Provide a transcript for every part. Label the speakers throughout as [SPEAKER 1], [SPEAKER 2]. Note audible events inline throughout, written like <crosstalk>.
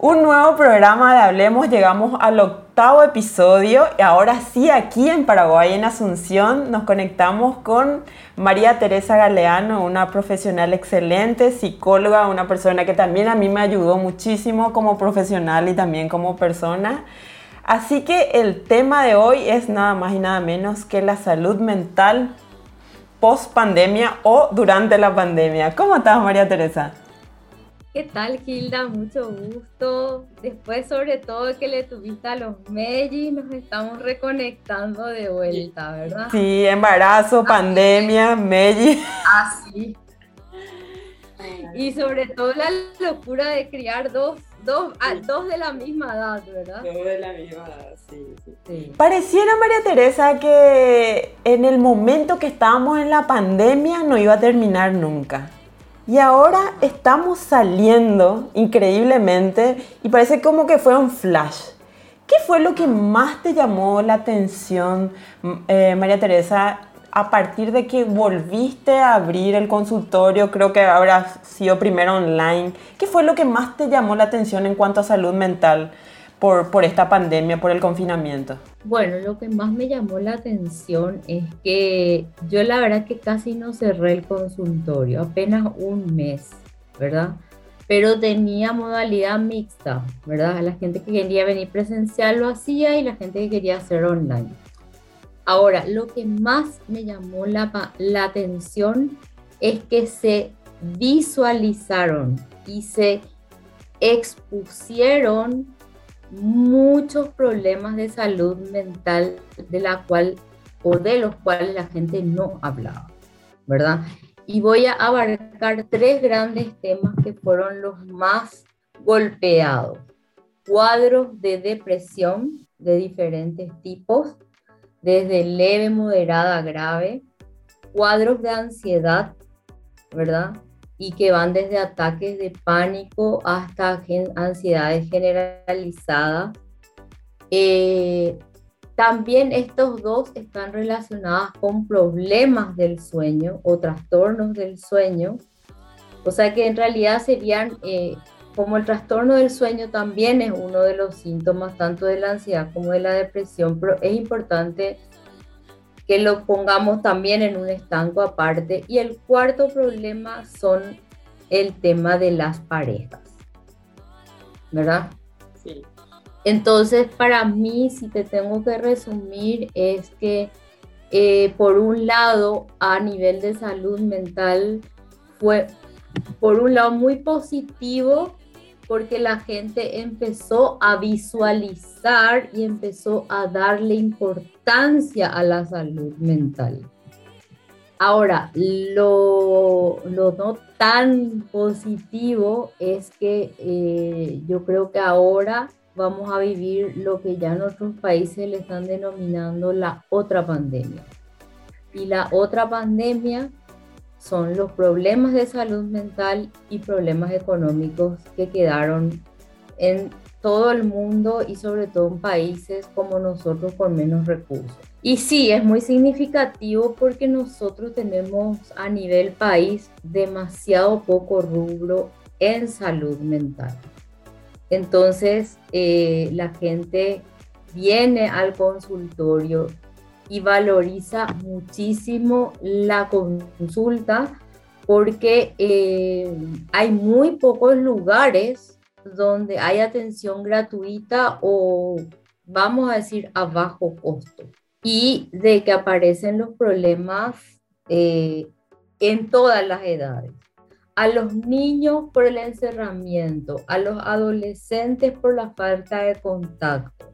[SPEAKER 1] Un nuevo programa de Hablemos, llegamos al octavo episodio y ahora sí aquí en Paraguay, en Asunción, nos conectamos con María Teresa Galeano, una profesional excelente, psicóloga, una persona que también a mí me ayudó muchísimo como profesional y también como persona. Así que el tema de hoy es nada más y nada menos que la salud mental post pandemia o durante la pandemia. ¿Cómo estás, María Teresa?
[SPEAKER 2] ¿Qué tal, Hilda? Mucho gusto. Después, sobre todo, que le tuviste a los Meji, nos estamos reconectando de vuelta, ¿verdad?
[SPEAKER 1] Sí, embarazo, pandemia, Meji.
[SPEAKER 2] Así. Y sobre todo la locura de criar dos, dos, dos de la misma edad, ¿verdad?
[SPEAKER 3] Dos de la misma edad, sí,
[SPEAKER 1] sí. Pareciera, María Teresa, que en el momento que estábamos en la pandemia no iba a terminar nunca. Y ahora estamos saliendo increíblemente y parece como que fue un flash. ¿Qué fue lo que más te llamó la atención, eh, María Teresa, a partir de que volviste a abrir el consultorio? Creo que habrá sido primero online. ¿Qué fue lo que más te llamó la atención en cuanto a salud mental? por, por esta pandemia, por el confinamiento?
[SPEAKER 2] Bueno, lo que más me llamó la atención es que yo la verdad que casi no cerré el consultorio, apenas un mes, ¿verdad? Pero tenía modalidad mixta, ¿verdad? La gente que quería venir presencial lo hacía y la gente que quería hacer online. Ahora, lo que más me llamó la, la atención es que se visualizaron y se expusieron muchos problemas de salud mental de la cual o de los cuales la gente no hablaba, ¿verdad? Y voy a abarcar tres grandes temas que fueron los más golpeados. Cuadros de depresión de diferentes tipos, desde leve, moderada, grave, cuadros de ansiedad, ¿verdad? y que van desde ataques de pánico hasta ansiedades generalizadas. Eh, también estos dos están relacionados con problemas del sueño o trastornos del sueño. O sea que en realidad serían, eh, como el trastorno del sueño también es uno de los síntomas tanto de la ansiedad como de la depresión, pero es importante que lo pongamos también en un estanco aparte. Y el cuarto problema son el tema de las parejas, ¿verdad? Sí. Entonces, para mí, si te tengo que resumir, es que eh, por un lado, a nivel de salud mental, fue por un lado muy positivo porque la gente empezó a visualizar y empezó a darle importancia a la salud mental. Ahora, lo, no tan positivo es que eh, yo creo que ahora vamos a vivir lo que ya en otros países le están denominando la otra pandemia. Y la otra pandemia son los problemas de salud mental y problemas económicos que quedaron en todo el mundo y sobre todo en países como nosotros con menos recursos. Y sí, es muy significativo porque nosotros tenemos a nivel país demasiado poco rubro en salud mental. Entonces, eh, la gente viene al consultorio y valoriza muchísimo la consulta porque eh, hay muy pocos lugares donde hay atención gratuita o vamos a decir a bajo costo y de que aparecen los problemas eh, en todas las edades. A los niños por el encerramiento, a los adolescentes por la falta de contacto,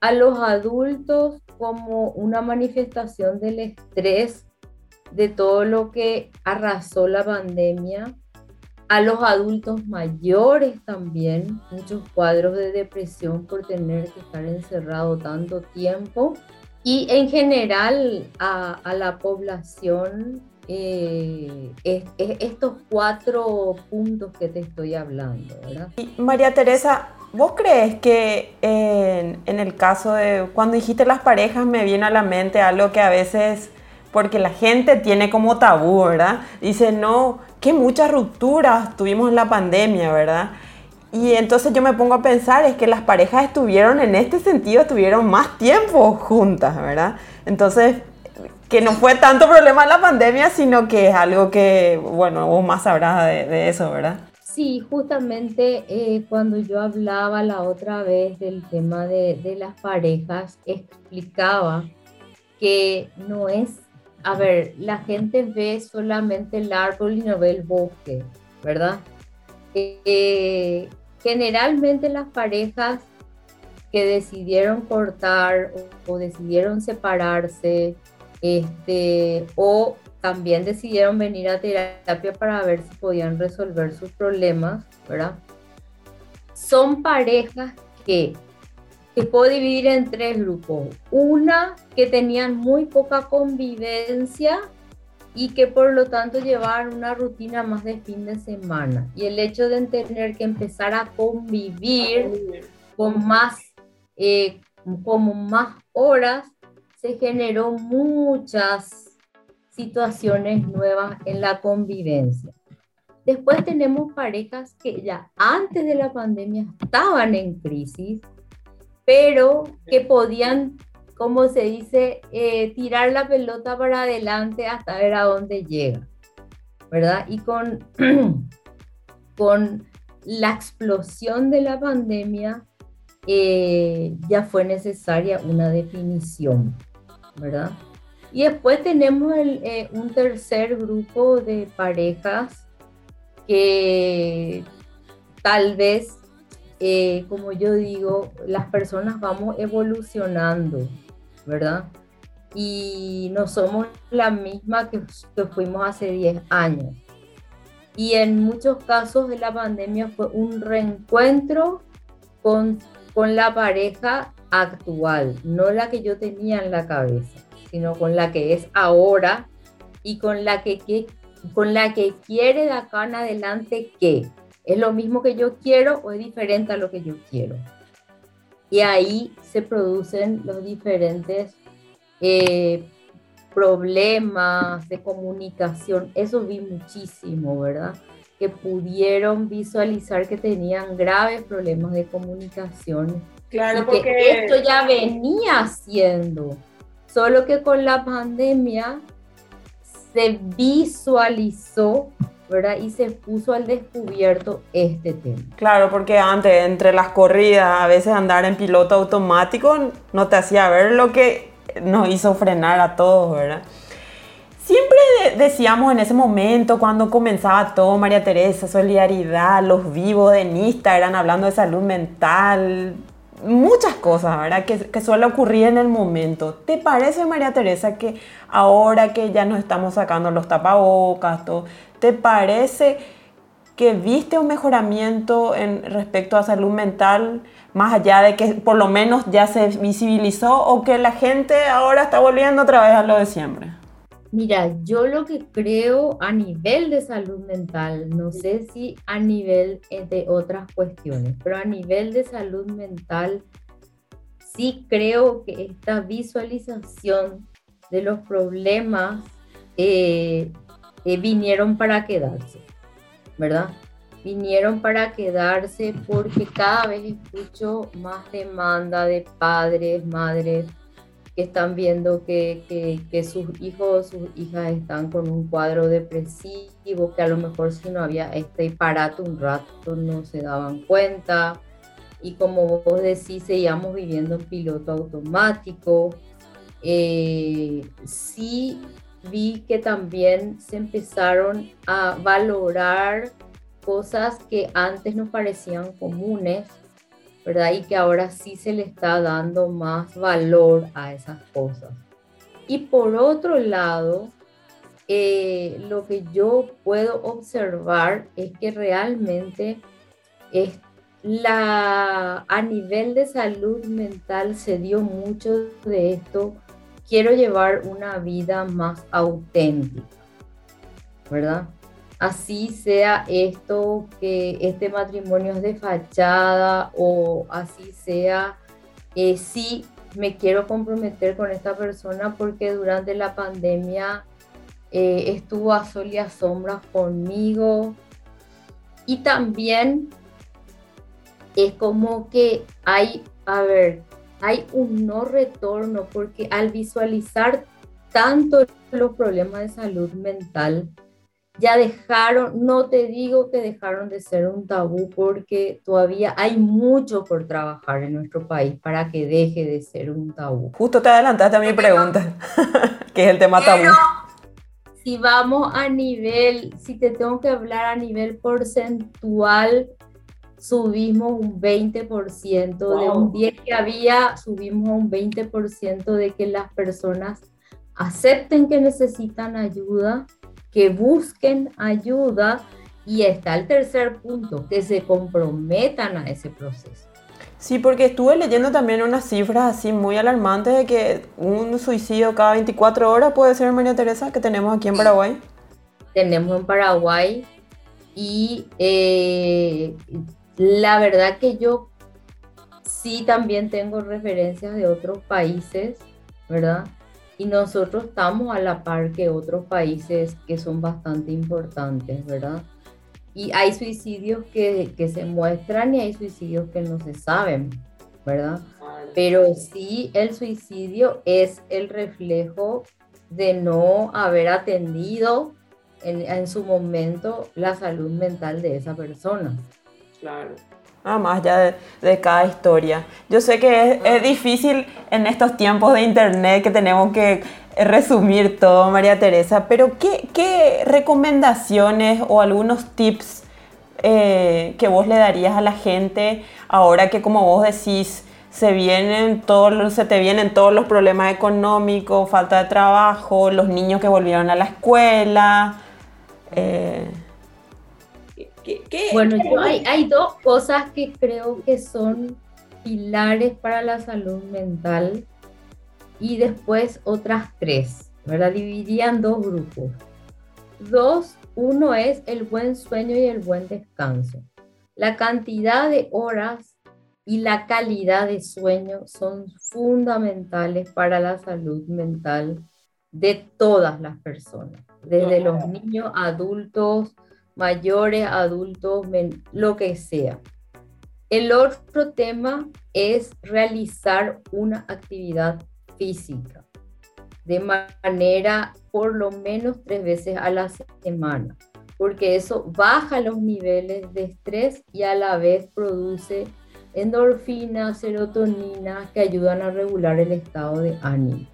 [SPEAKER 2] a los adultos como una manifestación del estrés de todo lo que arrasó la pandemia, a los adultos mayores también, muchos cuadros de depresión por tener que estar encerrado tanto tiempo y en general a, la población eh, estos cuatro puntos que te estoy hablando.
[SPEAKER 1] María Teresa, ¿Vos crees que en, el caso de cuando dijiste las parejas me viene a la mente algo que a veces porque la gente tiene como tabú, ¿verdad? Dice, no, que muchas rupturas tuvimos en la pandemia, ¿verdad? Y entonces yo me pongo a pensar, es que las parejas estuvieron en este sentido, estuvieron más tiempo juntas, ¿verdad? Entonces, que no fue tanto problema la pandemia, sino que es algo que, bueno, vos más sabrás de, eso, ¿verdad?
[SPEAKER 2] Sí, justamente eh, cuando yo hablaba la otra vez del tema de, las parejas, explicaba que no es, a ver, la gente ve solamente el árbol y no ve el bosque, ¿verdad? Eh, generalmente las parejas que decidieron cortar o, decidieron separarse, este, o también decidieron venir a terapia para ver si podían resolver sus problemas, ¿verdad? Son parejas que se puedo dividir en tres grupos. Una que tenían muy poca convivencia y que por lo tanto llevaban una rutina más de fin de semana. Y el hecho de tener que empezar a convivir con más, eh, como más horas, se generó muchas situaciones nuevas en la convivencia. Después tenemos parejas que ya antes de la pandemia estaban en crisis, pero que podían como se dice, eh, tirar la pelota para adelante hasta ver a dónde llega, ¿verdad? Y con, <clears throat> con la explosión de la pandemia eh, ya fue necesaria una definición, ¿verdad? Y después tenemos eh, un tercer grupo de parejas que tal vez, como yo digo, las personas vamos evolucionando, ¿verdad? Y no somos la misma que, fuimos hace 10 años. Y en muchos casos de la pandemia fue un reencuentro con la pareja actual, no la que yo tenía en la cabeza, sino con la que es ahora y con la que, que, con la que quiere de acá en adelante qué. ¿Es lo mismo que yo quiero o es diferente a lo que yo quiero? Y ahí se producen los diferentes eh, problemas de comunicación. Eso vi muchísimo, ¿verdad? Que pudieron visualizar que tenían graves problemas de comunicación. Claro, porque esto ya venía siendo, solo que con la pandemia se visualizó ¿verdad? Y se puso al descubierto este tema.
[SPEAKER 1] Claro, porque antes, entre las corridas, a veces andar en piloto automático no te hacía ver lo que nos hizo frenar a todos, ¿verdad? Siempre decíamos en ese momento, cuando comenzaba todo, María Teresa, solidaridad, los vivos de Instagram hablando de salud mental, muchas cosas, ¿verdad? Que, que, suele ocurrir en el momento. ¿Te parece, María Teresa, que ahora que ya nos estamos sacando los tapabocas, todo, ¿Te parece que viste un mejoramiento en respecto a salud mental, más allá de que por lo menos ya se visibilizó o que la gente ahora está volviendo otra vez a lo de siempre?
[SPEAKER 2] Mira, yo lo que creo a nivel de salud mental, no sé si a nivel de otras cuestiones, pero a nivel de salud mental, sí creo que esta visualización de los problemas eh, eh, vinieron para quedarse, ¿verdad? Vinieron para quedarse porque cada vez escucho más demanda de padres, madres que están viendo que, que, sus hijos sus hijas están con un cuadro depresivo, que a lo mejor si no había este disparate un rato no se daban cuenta. Y como vos decís, seguíamos viviendo en piloto automático. Eh, sí vi que también se empezaron a valorar cosas que antes nos parecían comunes, ¿verdad? Y que ahora sí se le está dando más valor a esas cosas. Y por otro lado, eh, lo que yo puedo observar es que realmente es la, a nivel de salud mental se dio mucho de esto quiero llevar una vida más auténtica, ¿verdad? Así sea esto que este matrimonio es de fachada o así sea, eh, sí me quiero comprometer con esta persona porque durante la pandemia eh, estuvo a sol y a sombra conmigo. Y también es como que hay, a ver, hay un no retorno porque al visualizar tanto los problemas de salud mental, ya dejaron, no te digo que dejaron de ser un tabú porque todavía hay mucho por trabajar en nuestro país para que deje de ser un tabú.
[SPEAKER 1] Justo te adelantaste a mi pregunta, <laughs> que es el tema tabú.
[SPEAKER 2] Si vamos a nivel, si te tengo que hablar a nivel porcentual, subimos un 20%, de un 10 que había, subimos un 20% de que las personas acepten que necesitan ayuda que busquen ayuda y está el tercer punto, que se comprometan a ese proceso.
[SPEAKER 1] Sí, porque estuve leyendo también unas cifras así muy alarmantes de que un suicidio cada 24 horas puede ser, María Teresa, que tenemos aquí en Paraguay.
[SPEAKER 2] Tenemos en Paraguay y eh, la verdad que yo sí también tengo referencias de otros países, ¿verdad? Y nosotros estamos a la par que otros países que son bastante importantes, ¿verdad? Y hay suicidios que, que se muestran y hay suicidios que no se saben, ¿verdad? Pero sí el suicidio es el reflejo de no haber atendido en, en su momento la salud mental de esa persona.
[SPEAKER 1] Claro. Ah, más allá de, cada historia. Yo sé que es, es, difícil en estos tiempos de internet que tenemos que resumir todo, María Teresa, pero ¿qué, qué recomendaciones o algunos tips eh, que vos le darías a la gente ahora que, como vos decís, se, vienen todos, se te vienen todos los problemas económicos, falta de trabajo, los niños que volvieron a la escuela? Eh,
[SPEAKER 2] bueno, hay, dos cosas que creo que son pilares para la salud mental y después otras tres, ¿verdad? Dividirían dos grupos. Dos, uno es el buen sueño y el buen descanso. La cantidad de horas y la calidad de sueño son fundamentales para la salud mental de todas las personas, desde los niños, adultos, mayores, adultos, lo que sea. El otro tema es realizar una actividad física de manera por lo menos tres veces a la semana, porque eso baja los niveles de estrés y a la vez produce endorfina, serotonina que ayudan a regular el estado de ánimo.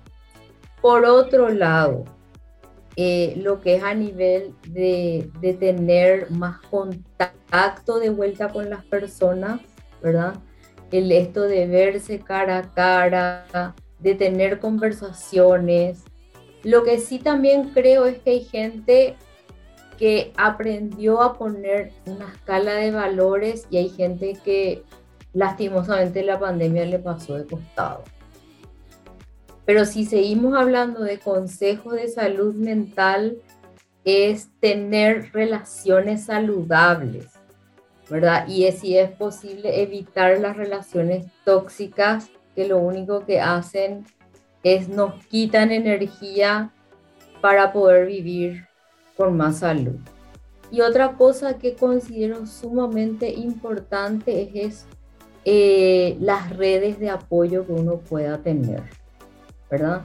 [SPEAKER 2] Por otro lado, eh, lo que es a nivel de, de, tener más contacto de vuelta con las personas, ¿verdad? El esto de verse cara a cara, de tener conversaciones. Lo que sí también creo es que hay gente que aprendió a poner una escala de valores y hay gente que lastimosamente la pandemia le pasó de costado. Pero si seguimos hablando de consejos de salud mental, es tener relaciones saludables, ¿verdad? Y si es posible evitar las relaciones tóxicas que lo único que hacen es nos quitan energía para poder vivir con más salud. Y otra cosa que considero sumamente importante es, eh, las redes de apoyo que uno pueda tener. ¿Verdad?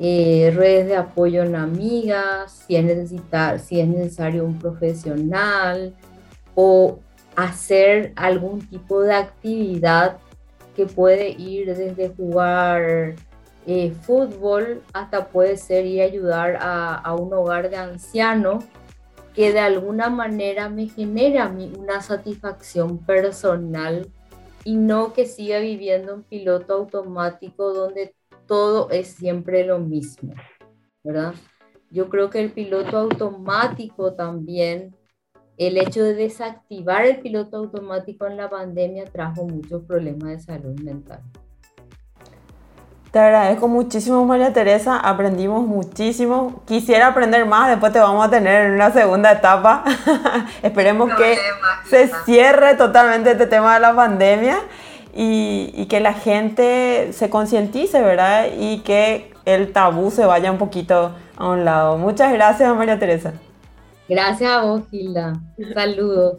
[SPEAKER 2] Eh, redes de apoyo en amigas, si es, necesitar, si es necesario un profesional o hacer algún tipo de actividad que puede ir desde jugar eh, fútbol hasta puede ser ir a ayudar a, un hogar de ancianos que de alguna manera me genera a mí una satisfacción personal y no que siga viviendo en piloto automático donde todo es siempre lo mismo, ¿verdad? Yo creo que el piloto automático también, el hecho de desactivar el piloto automático en la pandemia trajo muchos problemas de salud mental.
[SPEAKER 1] Te agradezco muchísimo, María Teresa. Aprendimos muchísimo. Quisiera aprender más. Después te vamos a tener en una segunda etapa. <laughs> Esperemos que se cierre totalmente este tema de la pandemia. Y, que la gente se concientice, ¿verdad? Y que el tabú se vaya un poquito a un lado. Muchas gracias, María Teresa.
[SPEAKER 2] Gracias a vos, Gilda. Saludos.